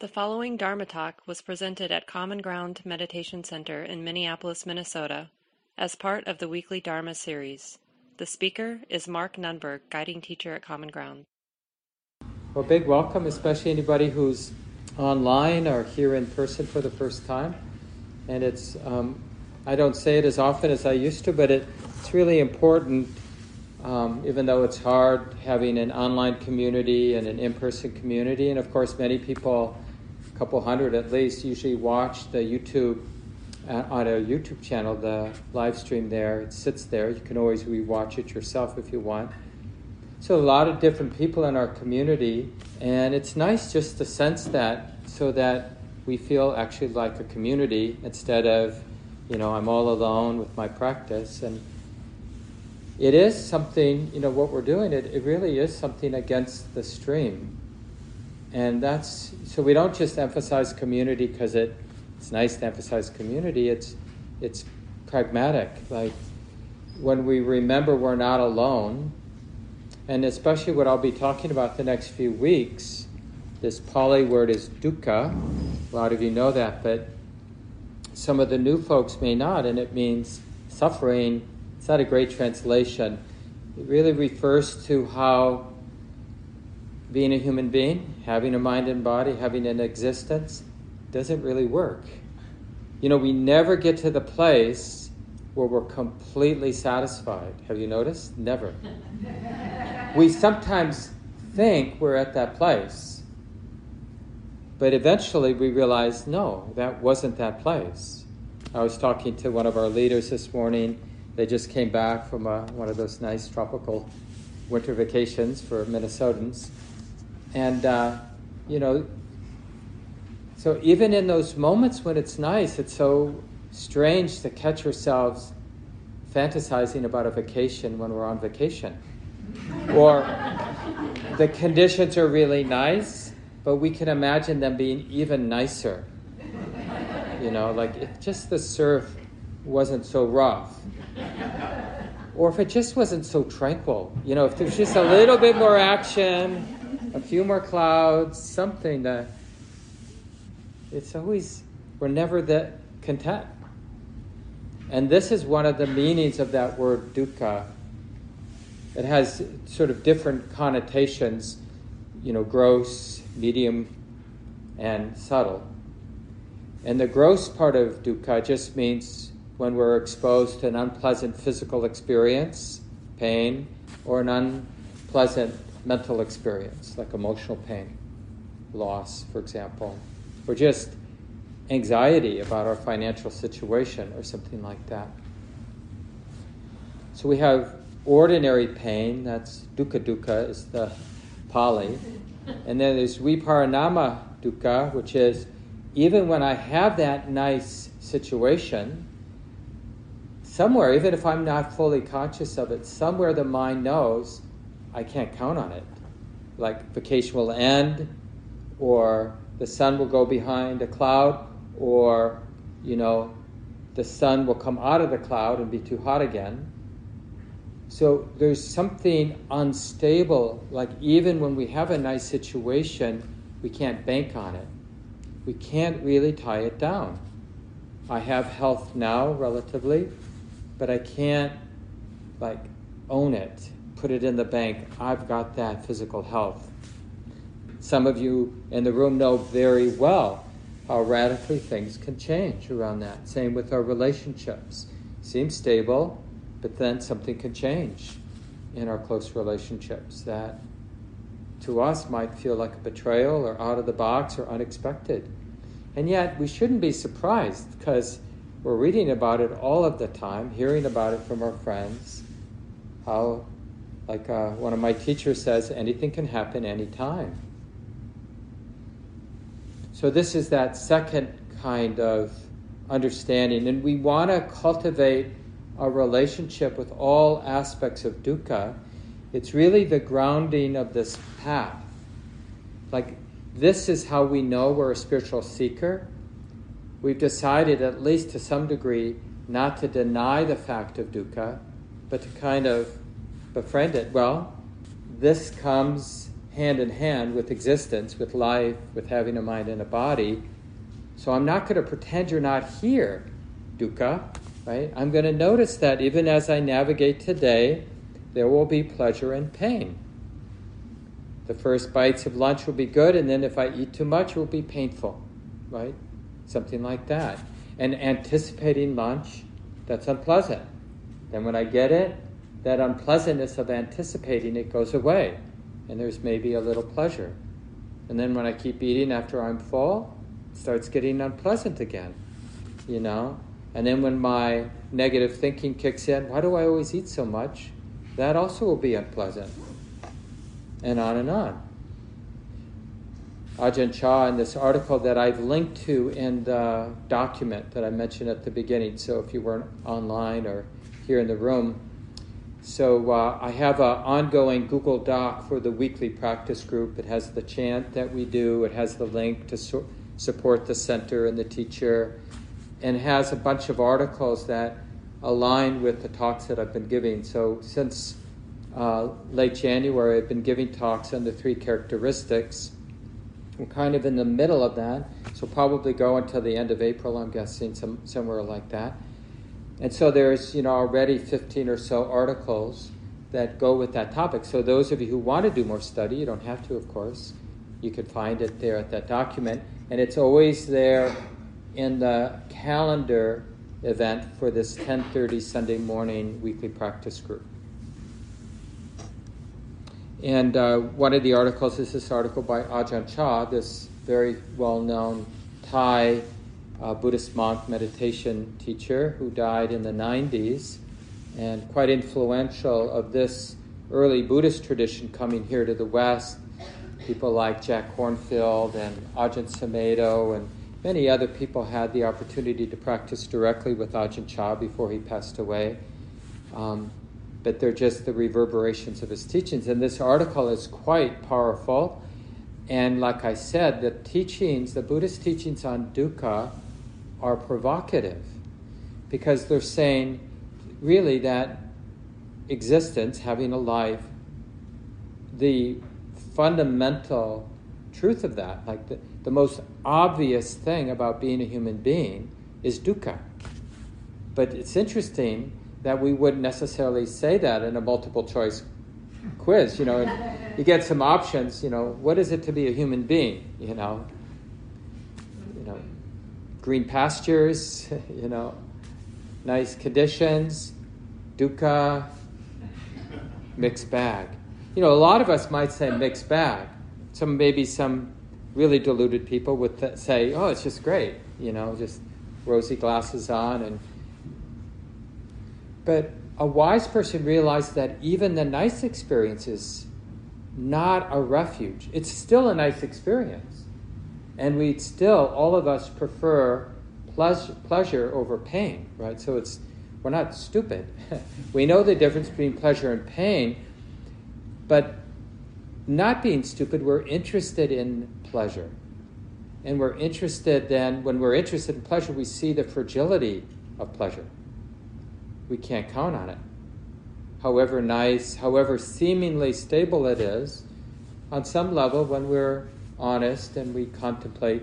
The following Dharma talk was presented at Common Ground Meditation Center in Minneapolis, Minnesota, as part of the weekly Dharma series. The speaker is Mark Nunberg, guiding teacher at Common Ground. Well, big welcome, especially anybody who's online or here in person for the first time. And it's, um, I don't say it as often as I used to, but it, it's really important, um, even though it's hard having an online community and an in person community. And of course, many people couple hundred at least usually watch the YouTube uh, on a YouTube channel, the live stream there. It sits there. You can always rewatch it yourself if you want. So a lot of different people in our community, and it's nice just to sense that, so that we feel actually like a community instead of, you know, I'm all alone with my practice. And it is something, you know, what we're doing. It, it really is something against the stream and that's so we don't just emphasize community because it, it's nice to emphasize community. It's it's pragmatic. Like when we remember we're not alone, and especially what I'll be talking about the next few weeks. This Pali word is dukkha. A lot of you know that, but some of the new folks may not, and it means suffering. It's not a great translation. It really refers to how being a human being, having a mind and body, having an existence, doesn't really work. You know, we never get to the place where we're completely satisfied. Have you noticed? Never. we sometimes think we're at that place, but eventually we realize no, that wasn't that place. I was talking to one of our leaders this morning. They just came back from a, one of those nice tropical winter vacations for Minnesotans and, uh, you know, so even in those moments when it's nice, it's so strange to catch ourselves fantasizing about a vacation when we're on vacation. or the conditions are really nice, but we can imagine them being even nicer. You know, like if just the surf wasn't so rough. Or if it just wasn't so tranquil. You know, if there's just a little bit more action, a few more clouds, something that it's always, we're never that content. And this is one of the meanings of that word dukkha. It has sort of different connotations, you know, gross, medium, and subtle. And the gross part of dukkha just means when we're exposed to an unpleasant physical experience, pain, or an unpleasant mental experience, like emotional pain, loss, for example, or just anxiety about our financial situation or something like that. So we have ordinary pain, that's dukkha dukkha, is the Pali. And then there's viparinama dukkha, which is even when I have that nice situation, somewhere, even if I'm not fully conscious of it, somewhere the mind knows I can't count on it. Like vacation will end, or the sun will go behind a cloud, or, you know, the sun will come out of the cloud and be too hot again. So there's something unstable, like even when we have a nice situation, we can't bank on it. We can't really tie it down. I have health now, relatively, but I can't, like, own it put it in the bank. I've got that physical health. Some of you in the room know very well how radically things can change around that. Same with our relationships. Seems stable, but then something can change in our close relationships that to us might feel like a betrayal or out of the box or unexpected. And yet we shouldn't be surprised because we're reading about it all of the time, hearing about it from our friends, how like uh, one of my teachers says, anything can happen anytime. So, this is that second kind of understanding. And we want to cultivate a relationship with all aspects of dukkha. It's really the grounding of this path. Like, this is how we know we're a spiritual seeker. We've decided, at least to some degree, not to deny the fact of dukkha, but to kind of befriend it? Well, this comes hand in hand with existence, with life, with having a mind and a body. So I'm not going to pretend you're not here, dukkha, right? I'm going to notice that even as I navigate today, there will be pleasure and pain. The first bites of lunch will be good, and then if I eat too much, it will be painful, right? Something like that. And anticipating lunch, that's unpleasant. Then when I get it, that unpleasantness of anticipating it goes away, and there's maybe a little pleasure. And then when I keep eating after I'm full, it starts getting unpleasant again, you know? And then when my negative thinking kicks in, why do I always eat so much? That also will be unpleasant. And on and on. Ajahn Chah in this article that I've linked to in the document that I mentioned at the beginning. So if you weren't online or here in the room, so uh, I have an ongoing Google Doc for the weekly practice group. It has the chant that we do. It has the link to support the center and the teacher, and has a bunch of articles that align with the talks that I've been giving. So since uh, late January, I've been giving talks on the three characteristics. We're kind of in the middle of that, so probably go until the end of April. I'm guessing some somewhere like that. And so there's you know already 15 or so articles that go with that topic. So those of you who want to do more study, you don't have to, of course. You could find it there at that document, and it's always there in the calendar event for this 10:30 Sunday morning weekly practice group. And uh, one of the articles is this article by Ajahn Chah, this very well-known Thai uh, Buddhist monk meditation teacher who died in the 90s and quite influential of this early Buddhist tradition coming here to the West. People like Jack Kornfield and Ajahn Sumedho and many other people had the opportunity to practice directly with Ajahn Chah before he passed away. Um, but they're just the reverberations of his teachings. And this article is quite powerful. And like I said, the teachings, the Buddhist teachings on dukkha, are provocative because they're saying really that existence, having a life, the fundamental truth of that, like the, the most obvious thing about being a human being, is dukkha. But it's interesting that we wouldn't necessarily say that in a multiple choice quiz. You know, you get some options. You know, what is it to be a human being? You know, you know, green pastures, you know, nice conditions, dukkha, mixed bag. You know, a lot of us might say mixed bag. Some maybe some really deluded people would th- say, "Oh, it's just great," you know, just rosy glasses on and but a wise person realized that even the nice experience is not a refuge. It's still a nice experience. And we still, all of us prefer pleasure, over pain, right? So it's, we're not stupid. we know the difference between pleasure and pain, but not being stupid, we're interested in pleasure. And we're interested then, when we're interested in pleasure, we see the fragility of pleasure. We can't count on it. However nice, however seemingly stable it is, on some level, when we're honest and we contemplate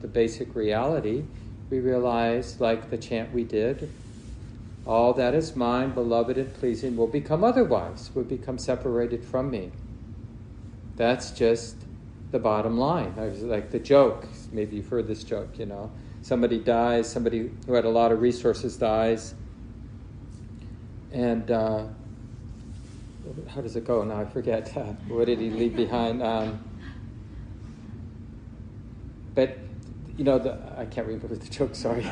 the basic reality, we realize, like the chant we did, all that is mine, beloved and pleasing, will become otherwise, will become separated from me. That's just the bottom line. I was like the joke. Maybe you've heard this joke, you know. Somebody dies, somebody who had a lot of resources dies, and uh, how does it go? Now I forget. Uh, what did he leave behind? Um, but you know, the, I can't remember the joke. Sorry.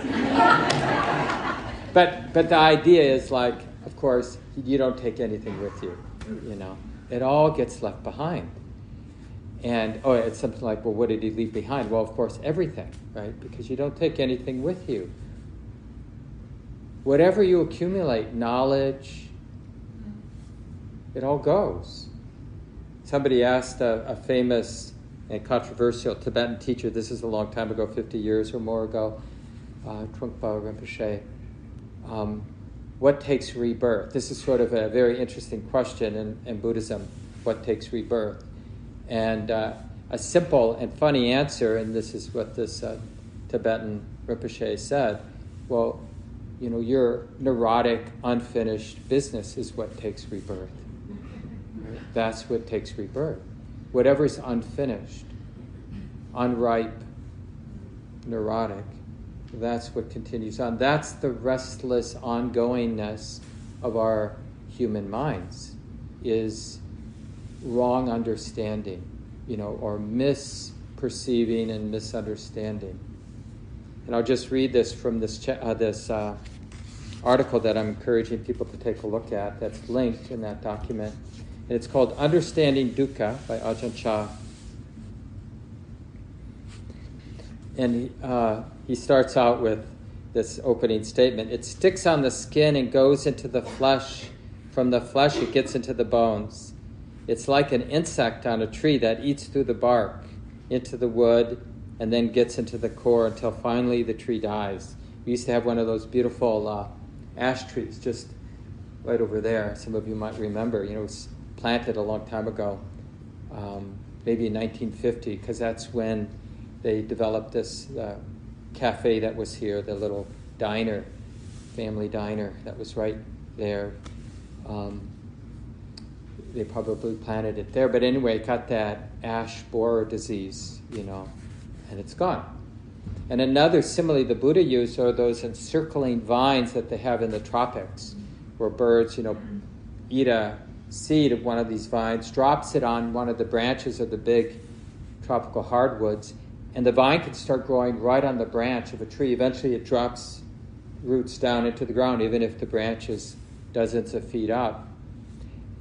but but the idea is like, of course, you don't take anything with you. You know, it all gets left behind. And oh, it's something like, well, what did he leave behind? Well, of course, everything, right? Because you don't take anything with you. Whatever you accumulate, knowledge, it all goes. Somebody asked a, a famous and controversial Tibetan teacher, this is a long time ago, 50 years or more ago, uh, Trungpa Rinpoche. Um, what takes rebirth? This is sort of a very interesting question in, in Buddhism. What takes rebirth? And uh, a simple and funny answer, and this is what this uh, Tibetan Rinpoche said well, you know, your neurotic, unfinished business is what takes rebirth. That's what takes rebirth. Whatever is unfinished, unripe, neurotic, that's what continues on. That's the restless ongoingness of our human minds, is wrong understanding, you know, or misperceiving and misunderstanding. And I'll just read this from this, uh, this uh, article that I'm encouraging people to take a look at that's linked in that document. And it's called Understanding Dukkha by Ajahn Chah. And he, uh, he starts out with this opening statement It sticks on the skin and goes into the flesh. From the flesh, it gets into the bones. It's like an insect on a tree that eats through the bark into the wood and then gets into the core until finally the tree dies. We used to have one of those beautiful uh, ash trees just right over there. Some of you might remember. You know, planted a long time ago, um, maybe in 1950, because that's when they developed this uh, cafe that was here, the little diner, family diner that was right there. Um, they probably planted it there, but anyway, it got that ash borer disease, you know, and it's gone. And another simile the Buddha used are those encircling vines that they have in the tropics, where birds, you know, eat a seed of one of these vines, drops it on one of the branches of the big tropical hardwoods, and the vine can start growing right on the branch of a tree. Eventually, it drops roots down into the ground, even if the branch is dozens of feet up.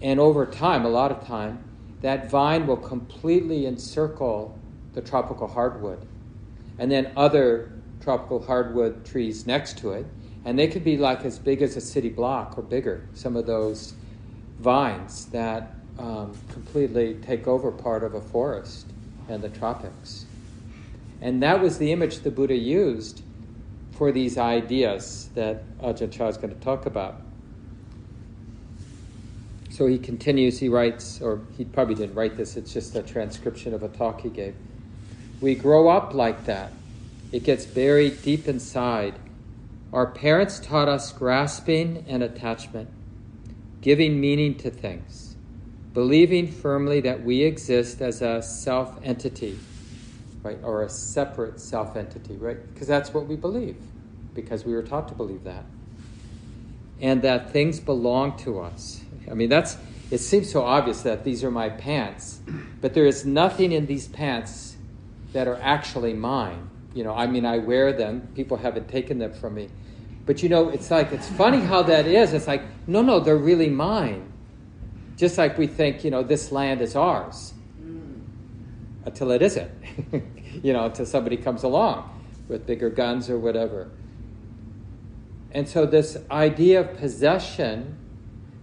And over time, a lot of time, that vine will completely encircle the tropical hardwood, and then other tropical hardwood trees next to it, and they could be like as big as a city block or bigger. Some of those vines that um, completely take over part of a forest in the tropics. And that was the image the Buddha used for these ideas that Ajahn Chah is going to talk about. So he continues, he writes, or he probably didn't write this, it's just a transcription of a talk he gave. We grow up like that. It gets buried deep inside. Our parents taught us grasping and attachment, giving meaning to things, believing firmly that we exist as a self entity, right, or a separate self entity, right? Because that's what we believe, because we were taught to believe that. And that things belong to us. I mean, that's, it seems so obvious that these are my pants, but there is nothing in these pants that are actually mine. You know, I mean, I wear them, people haven't taken them from me. But you know, it's like, it's funny how that is. It's like, no, no, they're really mine. Just like we think, you know, this land is ours mm. until it isn't. you know, until somebody comes along with bigger guns or whatever. And so, this idea of possession,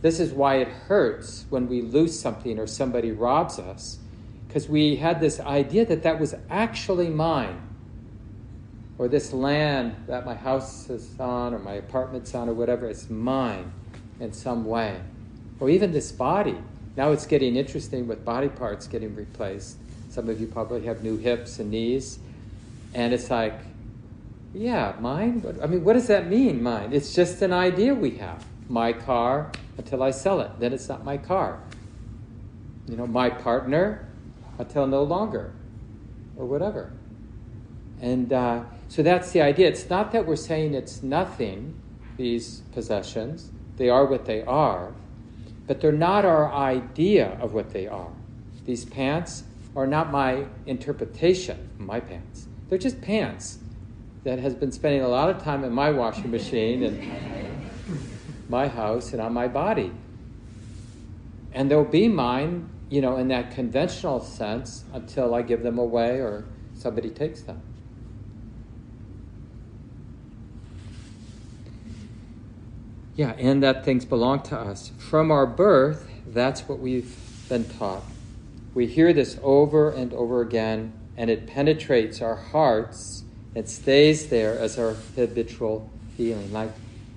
this is why it hurts when we lose something or somebody robs us because we had this idea that that was actually mine, or this land that my house is on, or my apartment's on, or whatever, it's mine in some way. Or even this body. Now it's getting interesting with body parts getting replaced. Some of you probably have new hips and knees. And it's like, yeah, mine? I mean, what does that mean, mine? It's just an idea we have. My car until I sell it. Then it's not my car. You know, my partner until no longer, or whatever. And uh, so that's the idea. It's not that we're saying it's nothing, these possessions, they are what they are, but they're not our idea of what they are. These pants are not my interpretation my pants. They're just pants that has been spending a lot of time in my washing machine and my house and on my body. And they'll be mine you know, in that conventional sense until I give them away or somebody takes them. Yeah, and that things belong to us. From our birth, that's what we've been taught. We hear this over and over again, and it penetrates our hearts. It stays there as our habitual feeling. Like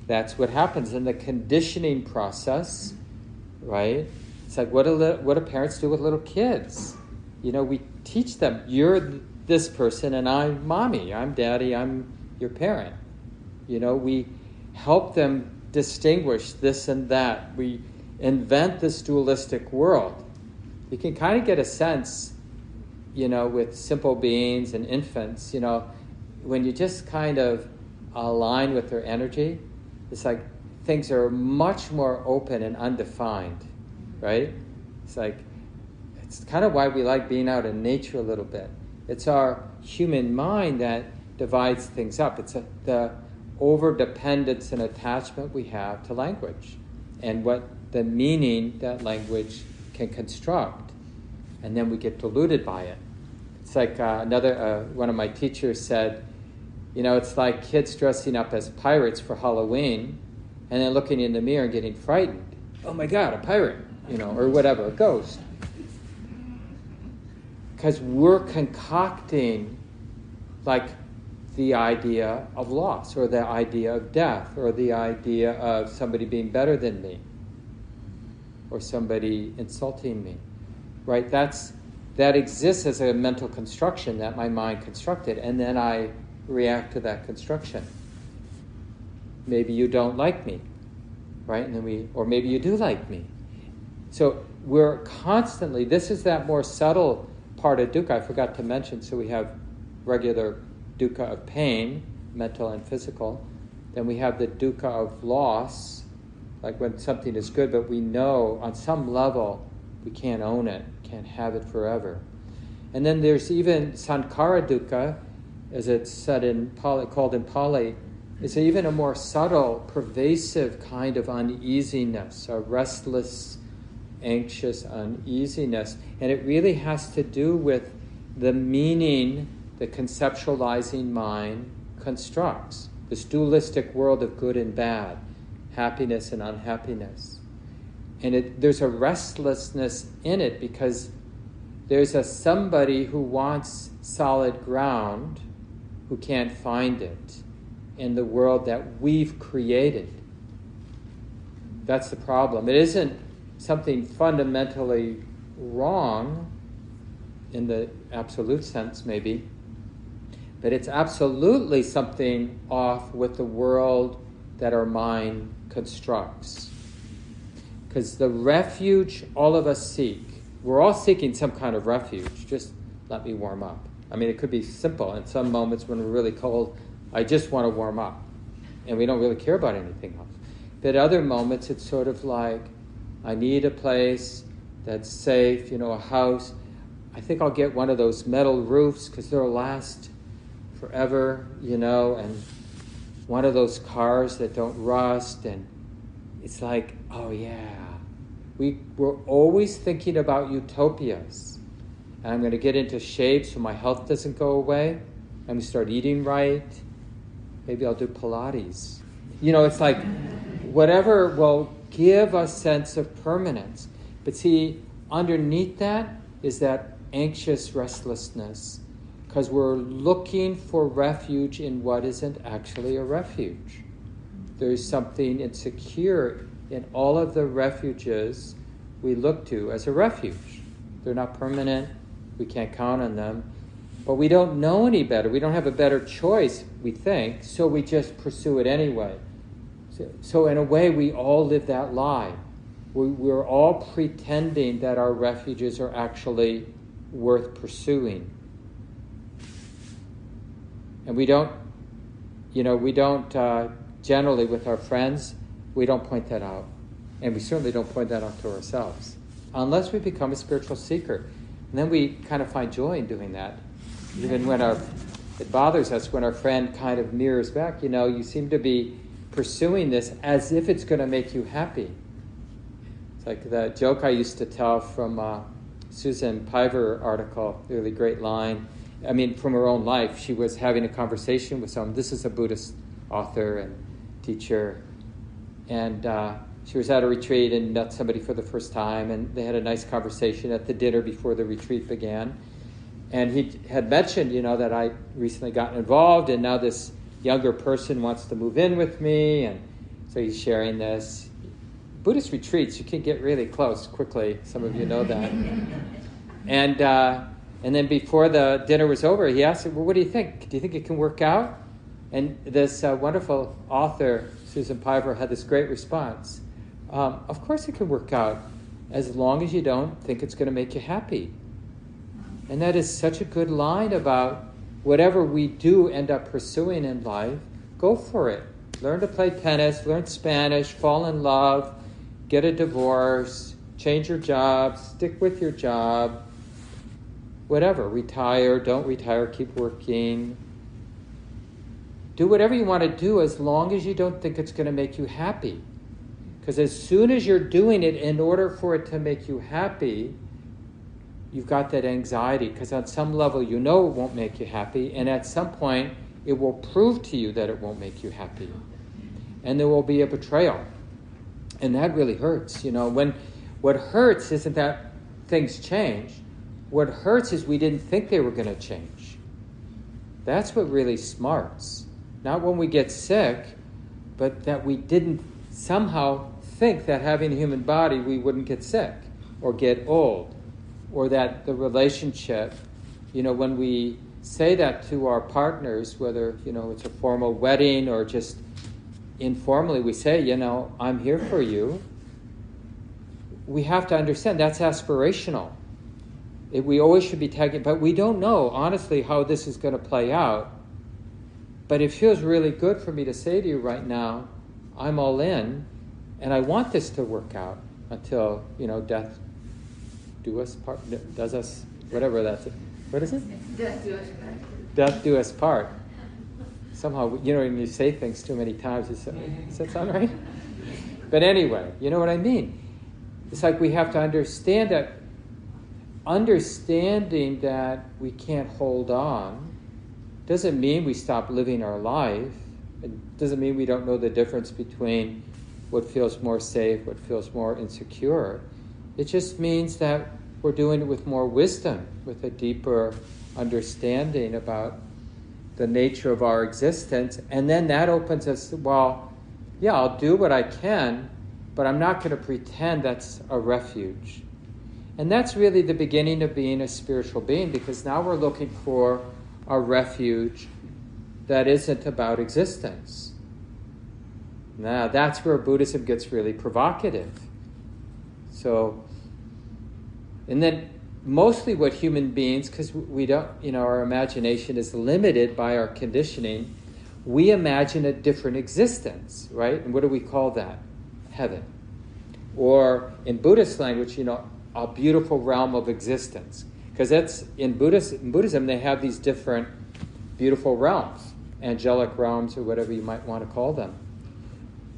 that's what happens in the conditioning process, right? It's like what do, what do parents do with little kids? you know, we teach them, you're this person and I'm mommy, I'm daddy, I'm your parent. You know, we help them distinguish this and that. We invent this dualistic world. You can kind of get a sense, you know, with simple beings and infants, you know, when you just kind of align with their energy, it's like things are much more open and undefined, right? It's like, it's kind of why we like being out in nature a little bit. It's our human mind that divides things up. It's a, the over dependence and attachment we have to language and what the meaning that language can construct. And then we get deluded by it. It's like uh, another, uh, one of my teachers said, you know, it's like kids dressing up as pirates for Halloween and then looking in the mirror and getting frightened. Oh my God, a pirate, you know, or whatever, a ghost. Because we're concocting like the idea of loss or the idea of death or the idea of somebody being better than me or somebody insulting me. Right? That's that exists as a mental construction that my mind constructed and then I react to that construction. Maybe you don't like me, right? And then we, or maybe you do like me. So we're constantly, this is that more subtle part of dukkha I forgot to mention. So we have regular dukkha of pain, mental and physical. Then we have the dukkha of loss, like when something is good, but we know on some level we can't own it, can't have it forever. And then there's even sankara dukkha, as it's said in Pali, called in Pali, is even a more subtle, pervasive kind of uneasiness, a restless, anxious uneasiness. And it really has to do with the meaning the conceptualizing mind constructs this dualistic world of good and bad, happiness and unhappiness. And it, there's a restlessness in it because there's a somebody who wants solid ground who can't find it in the world that we've created. That's the problem. It isn't something fundamentally wrong in the absolute sense, maybe, but it's absolutely something off with the world that our mind constructs. Because the refuge all of us seek, we're all seeking some kind of refuge. Just let me warm up. I mean, it could be simple. In some moments when we're really cold, I just want to warm up. And we don't really care about anything else. But other moments, it's sort of like, I need a place that's safe, you know, a house. I think I'll get one of those metal roofs because they'll last forever, you know, and one of those cars that don't rust. And it's like, oh, yeah. We, we're always thinking about utopias and I'm going to get into shape so my health doesn't go away. Going to start eating right. Maybe I'll do Pilates. You know, it's like whatever will give us a sense of permanence. But see, underneath that is that anxious restlessness because we're looking for refuge in what isn't actually a refuge. There's something insecure in all of the refuges we look to as a refuge. They're not permanent, we can't count on them. But we don't know any better. We don't have a better choice, we think, so we just pursue it anyway. So, in a way, we all live that lie. We, we're all pretending that our refuges are actually worth pursuing. And we don't, you know, we don't uh, generally with our friends, we don't point that out. And we certainly don't point that out to ourselves. Unless we become a spiritual seeker. And then we kind of find joy in doing that. Even when our, it bothers us when our friend kind of mirrors back, you know, you seem to be pursuing this as if it's going to make you happy. It's like the joke I used to tell from uh, Susan Piver article, really great line. I mean, from her own life, she was having a conversation with someone. This is a Buddhist author and teacher. And uh, she was at a retreat and met somebody for the first time, and they had a nice conversation at the dinner before the retreat began. And he had mentioned, you know, that I recently gotten involved, and now this younger person wants to move in with me, and so he's sharing this. Buddhist retreats, you can get really close quickly. Some of you know that. And, uh, and then before the dinner was over, he asked, Well, what do you think? Do you think it can work out? And this uh, wonderful author, Susan Piver, had this great response um, Of course it can work out as long as you don't think it's going to make you happy. And that is such a good line about whatever we do end up pursuing in life, go for it. Learn to play tennis, learn Spanish, fall in love, get a divorce, change your job, stick with your job, whatever. Retire, don't retire, keep working. Do whatever you want to do as long as you don't think it's going to make you happy. Because as soon as you're doing it in order for it to make you happy, you've got that anxiety because on some level you know it won't make you happy, and at some point it will prove to you that it won't make you happy. And there will be a betrayal. And that really hurts. You know, when what hurts isn't that things change. What hurts is we didn't think they were going to change. That's what really smarts. Not when we get sick, but that we didn't somehow think that having a human body we wouldn't get sick or get old or that the relationship, you know, when we say that to our partners, whether, you know, it's a formal wedding or just informally, we say, you know, I'm here for you. We have to understand that's aspirational. It, we always should be tagging, but we don't know, honestly, how this is going to play out. But it feels really good for me to say to you right now, I'm all in, and I want this to work out until, you know, death do us part, does us, whatever that's, it. what is it? Death do us part. Death do us part. Somehow, you know, when you say things too many times, does that sound right? But anyway, you know what I mean? It's like we have to understand that, understanding that we can't hold on doesn't mean we stop living our life. It doesn't mean we don't know the difference between what feels more safe, what feels more insecure. It just means that we're doing it with more wisdom, with a deeper understanding about the nature of our existence. And then that opens us, well, yeah, I'll do what I can, but I'm not going to pretend that's a refuge. And that's really the beginning of being a spiritual being because now we're looking for a refuge that isn't about existence. Now, that's where Buddhism gets really provocative. So, and then mostly what human beings, because we don't, you know, our imagination is limited by our conditioning, we imagine a different existence, right? And what do we call that? Heaven. Or in Buddhist language, you know, a beautiful realm of existence. Because that's in Buddhist, in Buddhism, they have these different beautiful realms, angelic realms, or whatever you might want to call them.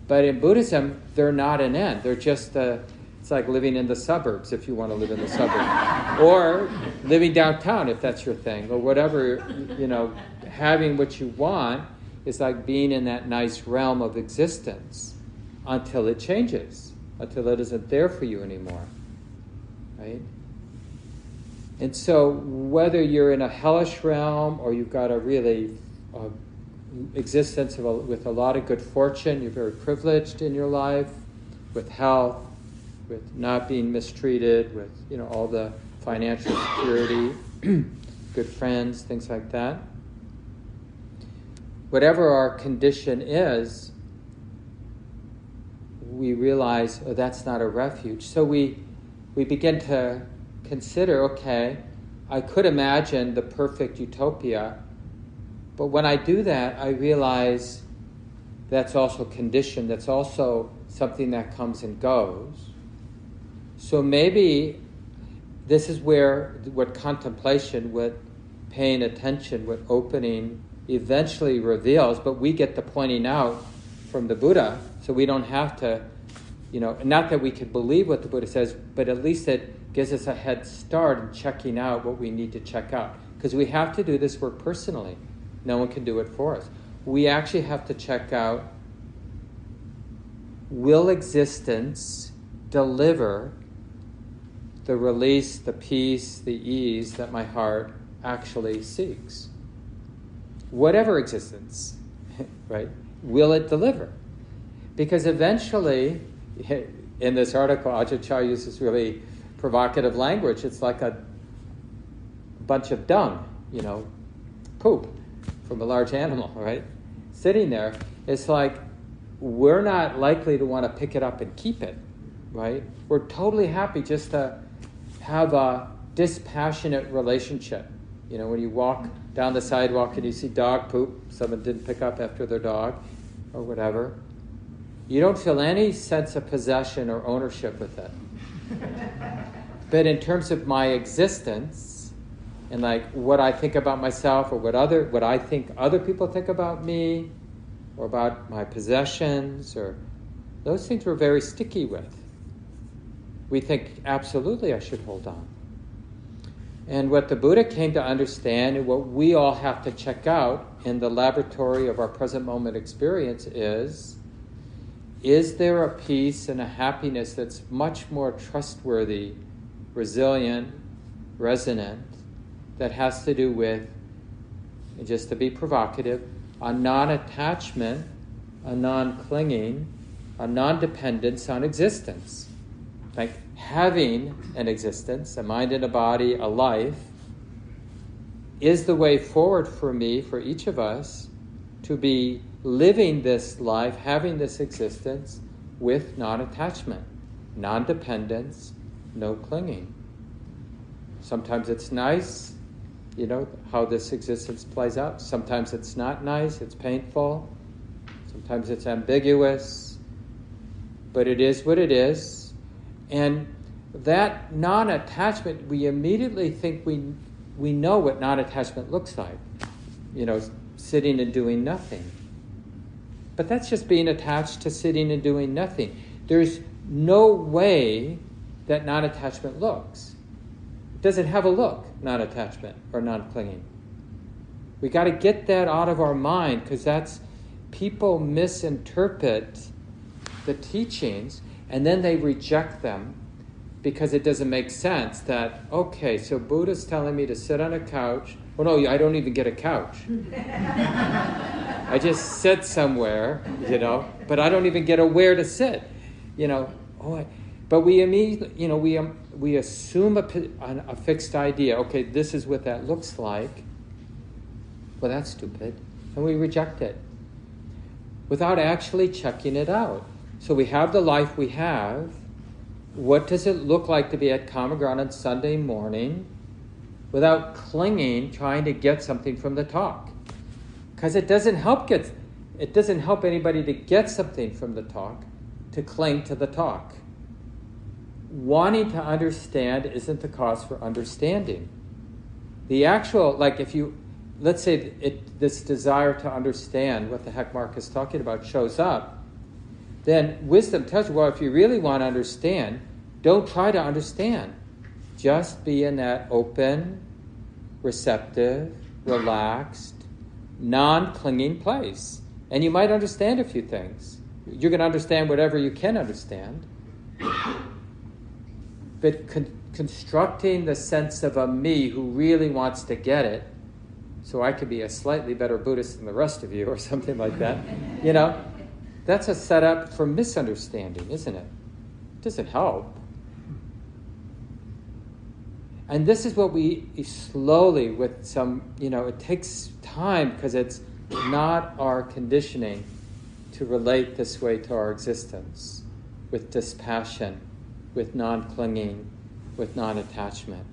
But in Buddhism, they're not an end. They're just a, it's like living in the suburbs if you want to live in the suburbs, or living downtown if that's your thing, or whatever, you know, having what you want is like being in that nice realm of existence until it changes, until it isn't there for you anymore. Right? And so, whether you're in a hellish realm or you've got a really uh, existence a, with a lot of good fortune, you're very privileged in your life, with health, with not being mistreated, with you know all the financial security, good friends, things like that. Whatever our condition is, we realize oh, that's not a refuge. So we we begin to consider, okay, I could imagine the perfect utopia, but when I do that, I realize that's also conditioned. That's also something that comes and goes. So maybe this is where what contemplation, what paying attention, what opening eventually reveals, but we get the pointing out from the Buddha, so we don't have to, you know, not that we could believe what the Buddha says, but at least it gives us a head start in checking out what we need to check out. Because we have to do this work personally. No one can do it for us. We actually have to check out will existence deliver the release, the peace, the ease that my heart actually seeks. Whatever existence, right? Will it deliver? Because eventually, in this article, Ajahn Chah uses really provocative language. It's like a bunch of dung, you know, poop from a large animal, right? Sitting there, it's like we're not likely to want to pick it up and keep it, right? We're totally happy just to have a dispassionate relationship. You know, when you walk down the sidewalk and you see dog poop, someone didn't pick up after their dog or whatever, you don't feel any sense of possession or ownership with it. but in terms of my existence and like what I think about myself or what other what I think other people think about me or about my possessions or those things we're very sticky with. We think absolutely I should hold on. And what the Buddha came to understand, and what we all have to check out in the laboratory of our present moment experience, is is there a peace and a happiness that's much more trustworthy, resilient, resonant, that has to do with, just to be provocative, a non attachment, a non clinging, a non dependence on existence? Like having an existence, a mind and a body, a life, is the way forward for me, for each of us, to be living this life, having this existence with non attachment, non dependence, no clinging. Sometimes it's nice, you know, how this existence plays out. Sometimes it's not nice, it's painful. Sometimes it's ambiguous. But it is what it is. And that non attachment, we immediately think we, we know what non attachment looks like. You know, sitting and doing nothing. But that's just being attached to sitting and doing nothing. There's no way that non attachment looks. It doesn't have a look, non attachment or non clinging. We got to get that out of our mind because that's people misinterpret the teachings and then they reject them because it doesn't make sense that, okay, so Buddha's telling me to sit on a couch. Well, no, I don't even get a couch. I just sit somewhere, you know, but I don't even get a where to sit, you know. Oh, I, but we immediately, you know, we, um, we assume a, a fixed idea. Okay, this is what that looks like. Well, that's stupid. And we reject it without actually checking it out. So we have the life we have. What does it look like to be at Common Ground on Sunday morning without clinging, trying to get something from the talk? because it doesn't help get it doesn't help anybody to get something from the talk to cling to the talk. Wanting to understand isn't the cause for understanding. The actual like if you let's say it, this desire to understand what the heck mark is talking about shows up then wisdom tells you well if you really want to understand don't try to understand just be in that open receptive relaxed non clinging place. And you might understand a few things. You're going to understand whatever you can understand. But con- constructing the sense of a me who really wants to get it, so I could be a slightly better Buddhist than the rest of you, or something like that, you know, that's a setup for misunderstanding, isn't it? It doesn't help. And this is what we slowly, with some, you know, it takes time because it's not our conditioning to relate this way to our existence with dispassion, with non clinging, with non attachment.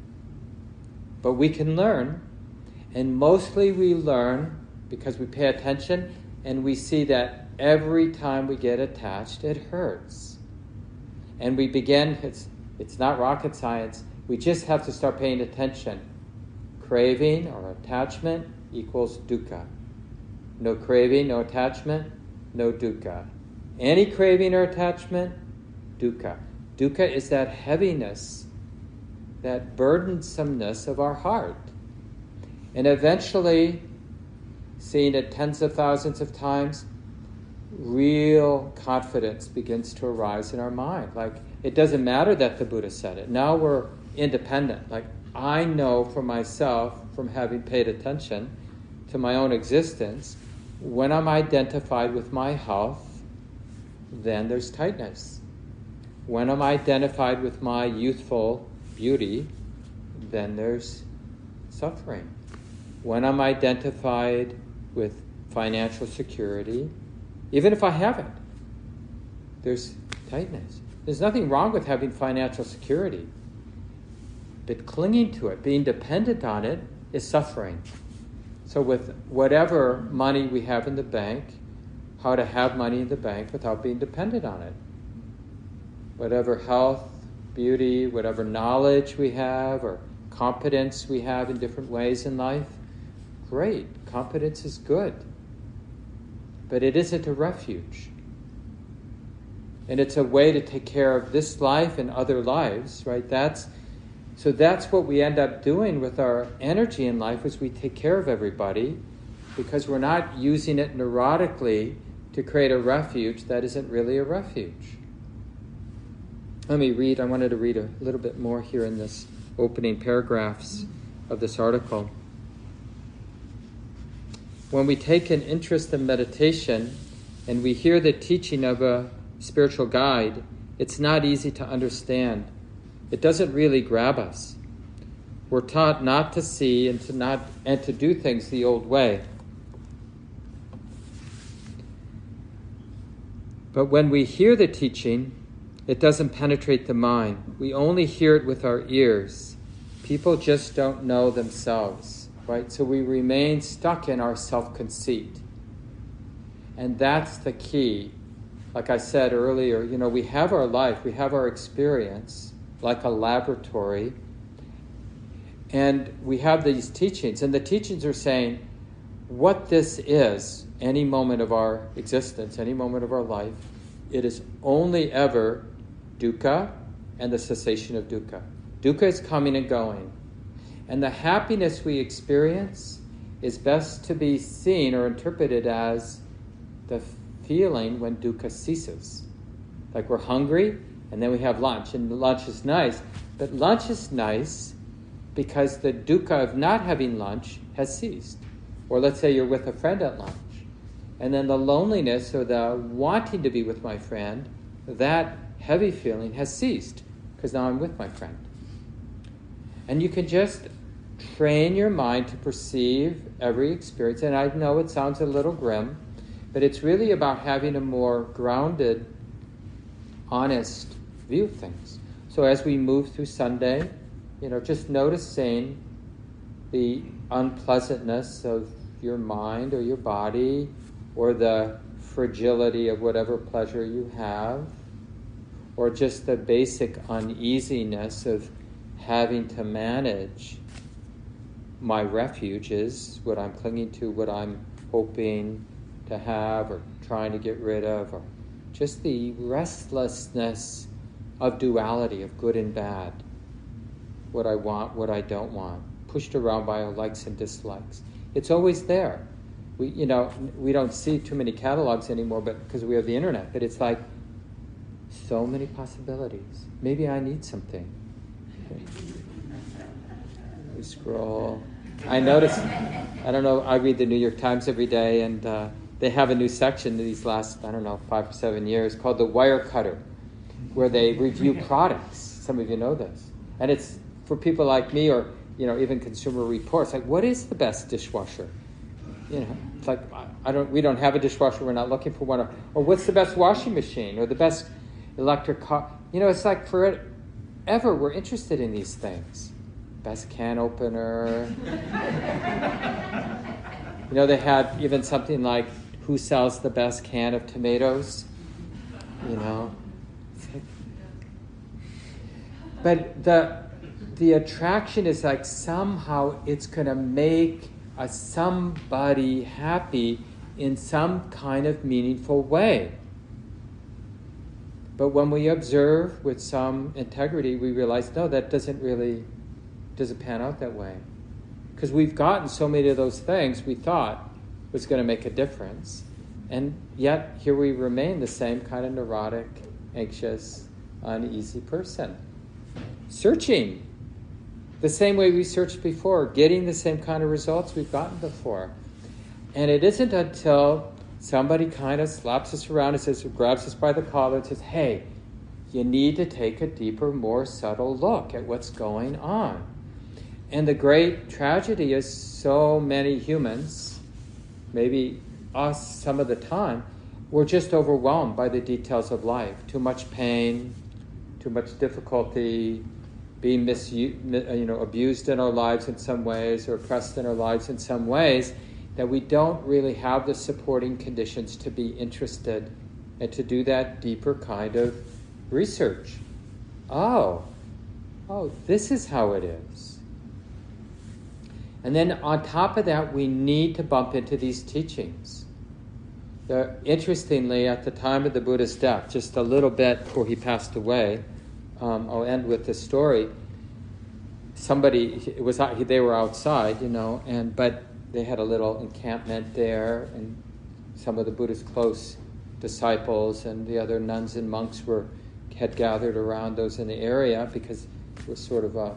But we can learn, and mostly we learn because we pay attention and we see that every time we get attached, it hurts. And we begin, it's, it's not rocket science we just have to start paying attention. Craving or attachment equals dukkha. No craving, no attachment, no dukkha. Any craving or attachment, dukkha. Dukkha is that heaviness, that burdensomeness of our heart. And eventually, seeing it tens of thousands of times, real confidence begins to arise in our mind. Like, it doesn't matter that the Buddha said it. Now we're independent. Like, I know for myself from having paid attention to my own existence, when I'm identified with my health, then there's tightness. When I'm identified with my youthful beauty, then there's suffering. When I'm identified with financial security, even if I have it, there's tightness. There's nothing wrong with having financial security, but clinging to it, being dependent on it, is suffering. So, with whatever money we have in the bank, how to have money in the bank without being dependent on it. Whatever health, beauty, whatever knowledge we have, or competence we have in different ways in life, great. Competence is good. But it isn't a refuge. And it's a way to take care of this life and other lives, right? That's so that's what we end up doing with our energy in life is we take care of everybody because we're not using it neurotically to create a refuge that isn't really a refuge. Let me read, I wanted to read a little bit more here in this opening paragraphs of this article. When we take an interest in meditation and we hear the teaching of a spiritual guide, it's not easy to understand it doesn't really grab us. We're taught not to see and to not and to do things the old way. But when we hear the teaching, it doesn't penetrate the mind. We only hear it with our ears. People just don't know themselves, right? So we remain stuck in our self conceit. And that's the key. Like I said earlier, you know, we have our life, we have our experience, like a laboratory. And we have these teachings, and the teachings are saying what this is any moment of our existence, any moment of our life, it is only ever dukkha and the cessation of dukkha. Dukkha is coming and going. And the happiness we experience is best to be seen or interpreted as the feeling when dukkha ceases. Like we're hungry and then we have lunch, and lunch is nice. But lunch is nice because the dukkha of not having lunch has ceased. Or let's say you're with a friend at lunch, and then the loneliness or the wanting to be with my friend, that heavy feeling has ceased because now I'm with my friend. And you can just train your mind to perceive every experience. And I know it sounds a little grim, but it's really about having a more grounded, honest view things. So as we move through Sunday, you know, just noticing the unpleasantness of your mind or your body or the fragility of whatever pleasure you have or just the basic uneasiness of having to manage my refuges, what I'm clinging to, what I'm hoping to have or trying to get rid of, or just the restlessness of duality, of good and bad, what I want, what I don't want, pushed around by our likes and dislikes. It's always there. We, you know, we don't see too many catalogs anymore, but because we have the internet. But it's like so many possibilities. Maybe I need something. we scroll. I notice. I don't know. I read the New York Times every day, and uh, they have a new section these last I don't know five or seven years called the Wirecutter where they review products. Some of you know this. And it's for people like me or, you know, even consumer reports, like what is the best dishwasher? You know, it's like I don't we don't have a dishwasher, we're not looking for one or, or what's the best washing machine or the best electric car? You know, it's like forever we're interested in these things. Best can opener. you know, they had even something like who sells the best can of tomatoes? You know, but the the attraction is like somehow it's going to make a somebody happy in some kind of meaningful way. But when we observe with some integrity, we realize no, that doesn't really doesn't pan out that way. Because we've gotten so many of those things we thought was going to make a difference. And yet here we remain the same kind of neurotic, anxious, uneasy person searching the same way we searched before, getting the same kind of results we've gotten before. And it isn't until somebody kind of slaps us around and says, grabs us by the collar and says, hey, you need to take a deeper, more subtle look at what's going on. and the great tragedy is so many humans, maybe us some of the time, we're just overwhelmed by the details of life. Too much pain, too much difficulty, being misu- uh, you know, abused in our lives in some ways or oppressed in our lives in some ways, that we don't really have the supporting conditions to be interested and to do that deeper kind of research. Oh, oh, this is how it is. And then on top of that, we need to bump into these teachings. The, interestingly, at the time of the Buddha's death, just a little bit before he passed away, um, I'll end with this story. Somebody, it was they were outside, you know, and but they had a little encampment there, and some of the Buddha's close disciples and the other nuns and monks were had gathered around those in the area because it was sort of a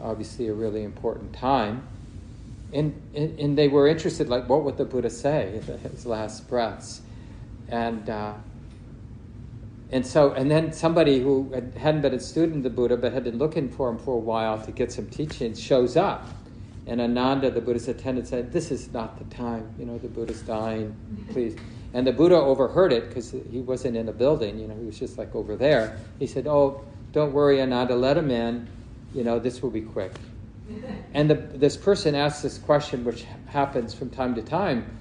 obviously a really important time. And, and, they were interested, like, what would the Buddha say in his last breaths? And, uh, and so, and then somebody who hadn't been a student of the Buddha but had been looking for him for a while to get some teachings shows up. And Ananda, the Buddha's attendant, said, This is not the time. You know, the Buddha's dying. Please. And the Buddha overheard it because he wasn't in a building, you know, he was just like over there. He said, Oh, don't worry, Ananda, let him in. You know, this will be quick. And the, this person asks this question, which happens from time to time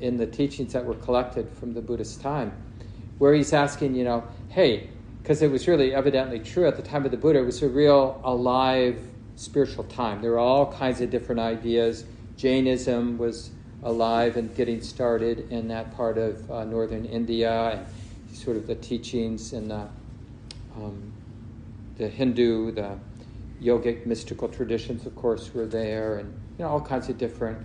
in the teachings that were collected from the Buddhist time, where he's asking, you know, hey, because it was really evidently true at the time of the Buddha, it was a real alive spiritual time. There were all kinds of different ideas. Jainism was alive and getting started in that part of uh, northern India, and sort of the teachings and the, um, the Hindu, the yogic mystical traditions, of course, were there, and you know all kinds of different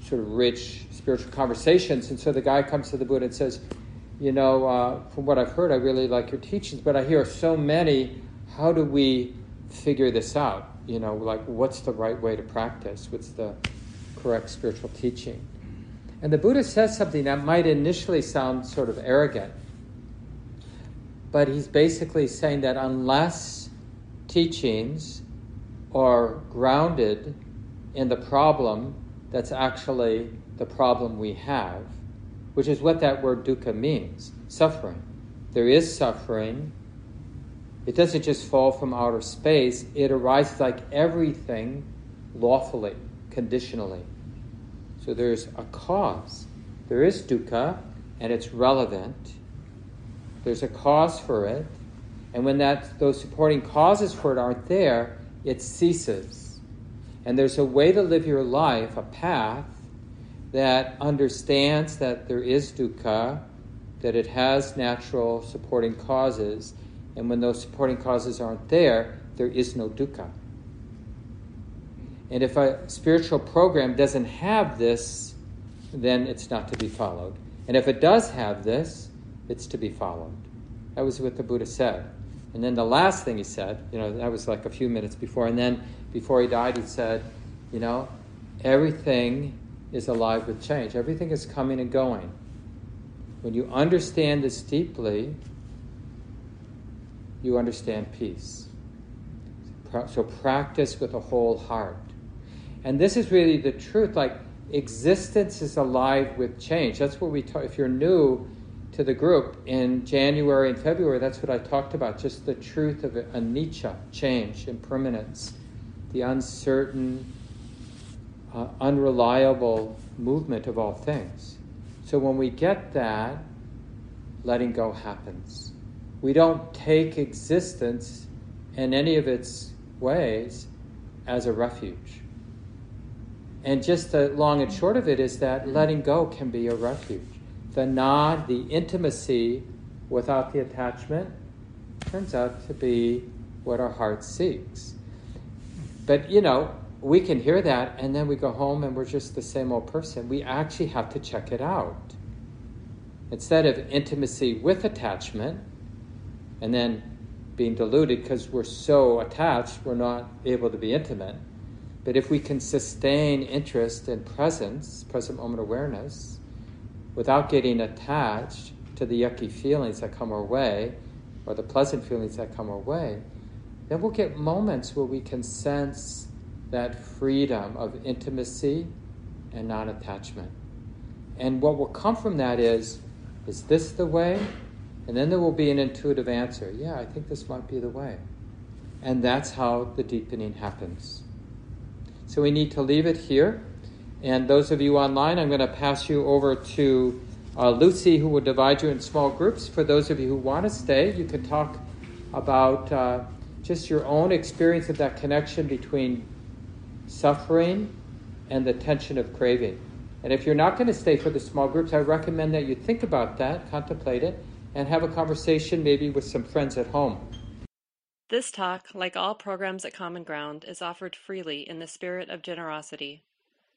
sort of rich spiritual conversations. And so the guy comes to the Buddha and says, "You know, uh, from what I've heard, I really like your teachings, but I hear so many. How do we figure this out? You know, like what's the right way to practice? What's the correct spiritual teaching?" And the Buddha says something that might initially sound sort of arrogant, but he's basically saying that unless teachings are grounded in the problem that's actually the problem we have, which is what that word dukkha means suffering. There is suffering. It doesn't just fall from outer space, it arises like everything lawfully, conditionally. So there's a cause. There is dukkha, and it's relevant. There's a cause for it. And when that, those supporting causes for it aren't there, it ceases. And there's a way to live your life, a path, that understands that there is dukkha, that it has natural supporting causes, and when those supporting causes aren't there, there is no dukkha. And if a spiritual program doesn't have this, then it's not to be followed. And if it does have this, it's to be followed. That was what the Buddha said. And then the last thing he said, you know, that was like a few minutes before. And then before he died, he said, you know, everything is alive with change, everything is coming and going. When you understand this deeply, you understand peace. So practice with a whole heart. And this is really the truth. Like, existence is alive with change. That's what we talk. If you're new to the group in January and February, that's what I talked about. Just the truth of anicca, change, impermanence, the uncertain, uh, unreliable movement of all things. So when we get that, letting go happens. We don't take existence in any of its ways as a refuge. And just the long and short of it is that letting go can be a refuge. The nod, the intimacy without the attachment, turns out to be what our heart seeks. But, you know, we can hear that and then we go home and we're just the same old person. We actually have to check it out. Instead of intimacy with attachment and then being deluded because we're so attached, we're not able to be intimate but if we can sustain interest and presence, present moment awareness, without getting attached to the yucky feelings that come our way or the pleasant feelings that come our way, then we'll get moments where we can sense that freedom of intimacy and non attachment. And what will come from that is is this the way? And then there will be an intuitive answer. Yeah, I think this might be the way. And that's how the deepening happens. So we need to leave it here. And those of you online, I'm going to pass you over to uh, Lucy, who will divide you in small groups. For those of you who want to stay, you can talk about uh, just your own experience of that connection between suffering and the tension of craving. And if you're not going to stay for the small groups, I recommend that you think about that, contemplate it, and have a conversation maybe with some friends at home. This talk, like all programs at Common Ground, is offered freely in the spirit of generosity.